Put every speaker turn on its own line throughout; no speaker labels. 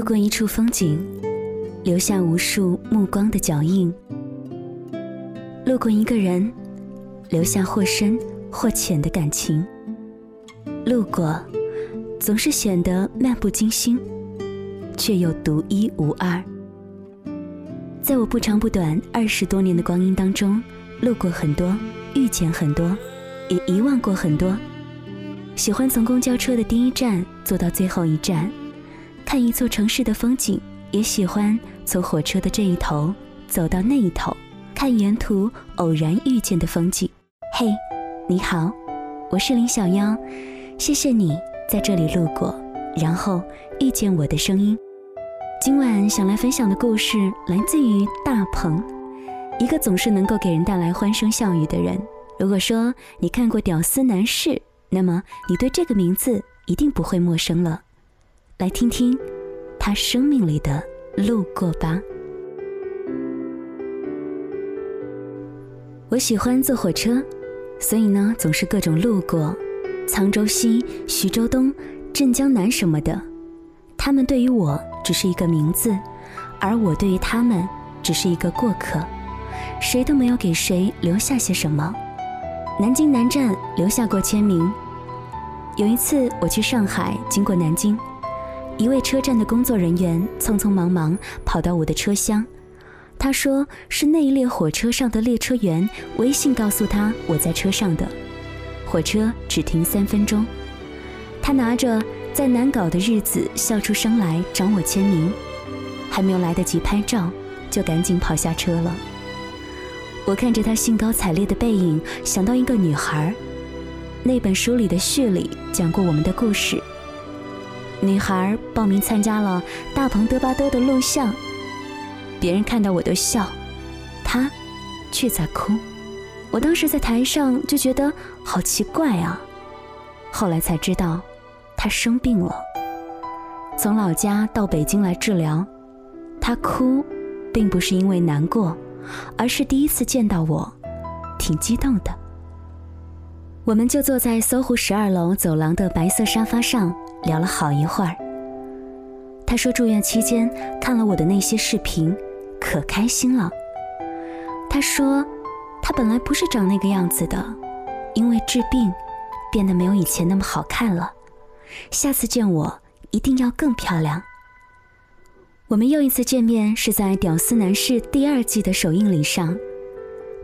路过一处风景，留下无数目光的脚印；路过一个人，留下或深或浅的感情。路过，总是显得漫不经心，却又独一无二。在我不长不短二十多年的光阴当中，路过很多，遇见很多，也遗忘过很多。喜欢从公交车的第一站坐到最后一站，看一座城市的风景；也喜欢从火车的这一头走到那一头，看沿途偶然遇见的风景。嘿，你好，我是林小妖，谢谢你在这里路过，然后遇见我的声音。今晚想来分享的故事来自于大鹏，一个总是能够给人带来欢声笑语的人。如果说你看过《屌丝男士》，那么你对这个名字一定不会陌生了。来听听他生命里的路过吧。我喜欢坐火车，所以呢总是各种路过沧州西、徐州东、镇江南什么的。他们对于我。只是一个名字，而我对于他们只是一个过客，谁都没有给谁留下些什么。南京南站留下过签名。有一次我去上海，经过南京，一位车站的工作人员匆匆忙忙跑到我的车厢，他说是那一列火车上的列车员微信告诉他我在车上的，火车只停三分钟，他拿着。在难搞的日子，笑出声来找我签名，还没有来得及拍照，就赶紧跑下车了。我看着他兴高采烈的背影，想到一个女孩。那本书里的序里讲过我们的故事。女孩报名参加了大鹏德巴多的录像，别人看到我都笑，她却在哭。我当时在台上就觉得好奇怪啊，后来才知道。他生病了，从老家到北京来治疗。他哭，并不是因为难过，而是第一次见到我，挺激动的。我们就坐在搜狐十二楼走廊的白色沙发上聊了好一会儿。他说住院期间看了我的那些视频，可开心了。他说，他本来不是长那个样子的，因为治病，变得没有以前那么好看了。下次见我一定要更漂亮。我们又一次见面是在《屌丝男士》第二季的首映礼上，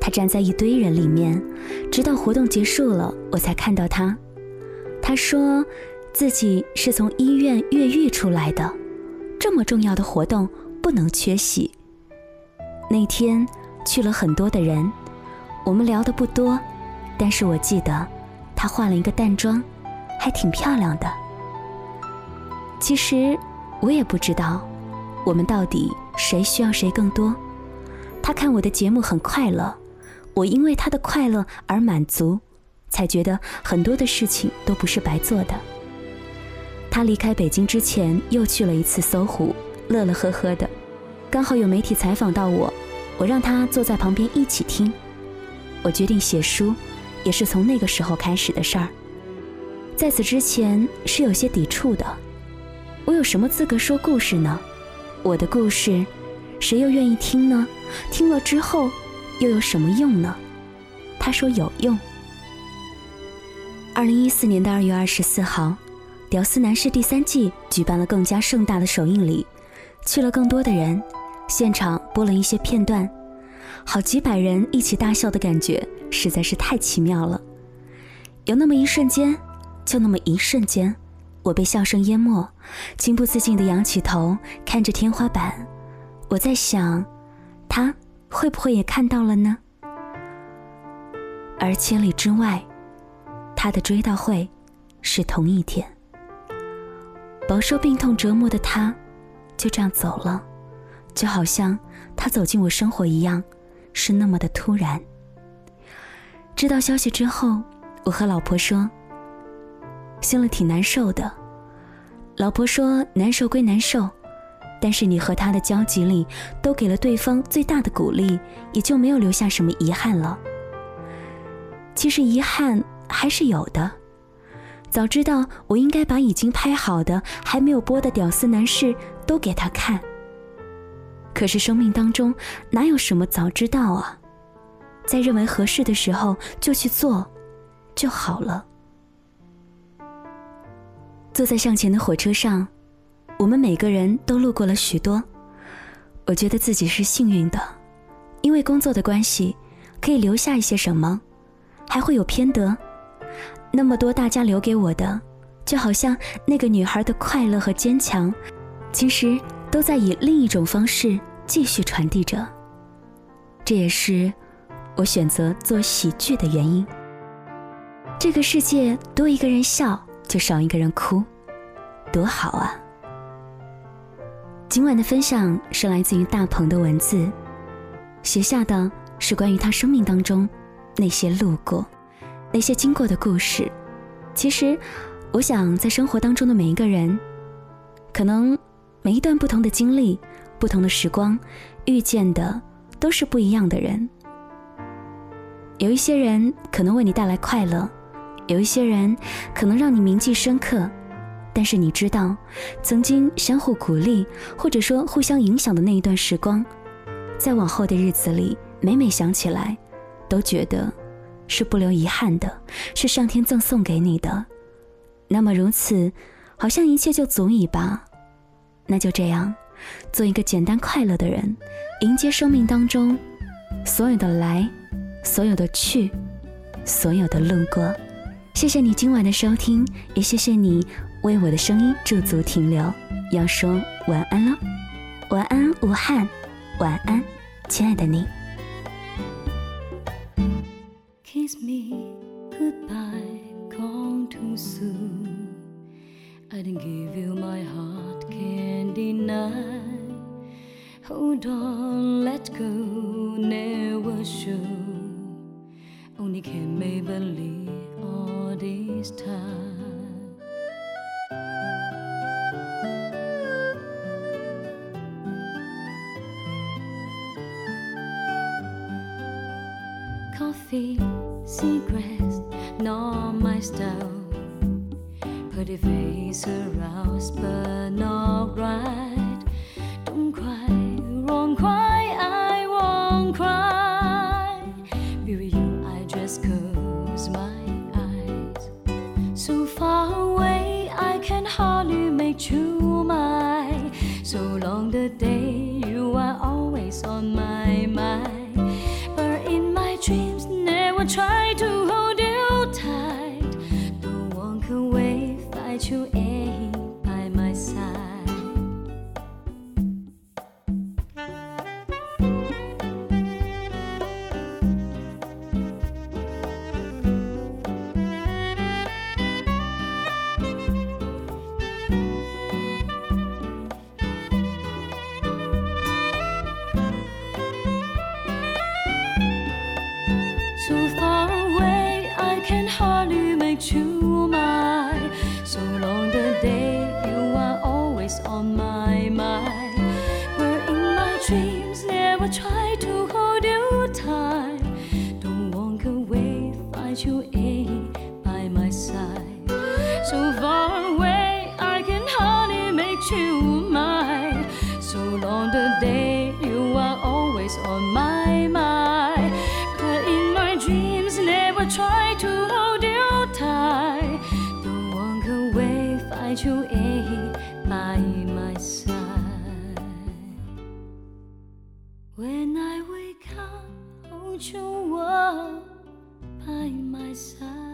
他站在一堆人里面，直到活动结束了，我才看到他。他说自己是从医院越狱出来的，这么重要的活动不能缺席。那天去了很多的人，我们聊的不多，但是我记得她化了一个淡妆。还挺漂亮的。其实我也不知道，我们到底谁需要谁更多。他看我的节目很快乐，我因为他的快乐而满足，才觉得很多的事情都不是白做的。他离开北京之前又去了一次搜狐，乐乐呵呵的。刚好有媒体采访到我，我让他坐在旁边一起听。我决定写书，也是从那个时候开始的事儿。在此之前是有些抵触的，我有什么资格说故事呢？我的故事，谁又愿意听呢？听了之后又有什么用呢？他说有用。二零一四年的二月二十四号，《屌丝男士》第三季举办了更加盛大的首映礼，去了更多的人，现场播了一些片段，好几百人一起大笑的感觉实在是太奇妙了，有那么一瞬间。就那么一瞬间，我被笑声淹没，情不自禁地仰起头看着天花板。我在想，他会不会也看到了呢？而千里之外，他的追悼会是同一天。饱受病痛折磨的他，就这样走了，就好像他走进我生活一样，是那么的突然。知道消息之后，我和老婆说。心里挺难受的，老婆说难受归难受，但是你和他的交集里都给了对方最大的鼓励，也就没有留下什么遗憾了。其实遗憾还是有的，
早知道我应该把已经拍好的还没有播的屌丝男士都给他看。可是生命当中哪有什么早知道啊？在认为合适的时候就去做，就好了。坐在向前的火车上，我们每个人都路过了许多。我觉得自己是幸运的，因为工作的关系，可以留下一些什么，还会有偏得。那么多大家留给我的，就好像那个女孩的快乐和坚强，其实都在以另一种方式继续传递着。这也是我选择做喜剧的原因。这个世界多一个人笑。就少一个人哭，多好啊！今晚的分享是来自于大鹏的文字，写下的是关于他生命当中那些路过、那些经过的故事。其实，我想在生活当中的每一个人，可能每一段不同的经历、不同的时光，遇见的都是不一样的人。有一些人可能为你带来快乐。有一些人可能让你铭记深刻，但是你知道，曾经相互鼓励或者说互相影响的那一段时光，在往后的日子里，每每想起来，都觉得是不留遗憾的，是上天赠送给你的。那么如此，好像一切就足以吧？那就这样，做一个简单快乐的人，迎接生命当中所有的来，所有的去，所有的路过。谢谢你今晚的收听，也谢谢你为我的声音驻足停留。要说晚安了，晚安武汉，晚安，亲爱的你。kiss me goodbye, gone too soon. I didn't give you my heart, can't deny. Hold on, let go, never show. Only can make believe all this time. Coffee cigarettes, not my style. Pretty face aroused, but not right. on my mind. Were in my dreams, never try to hold you tight. Don't walk away, find you in by my side. So far away, I can hardly make you mine. So long the day, you are always on my When I wake up, hold your world by my side.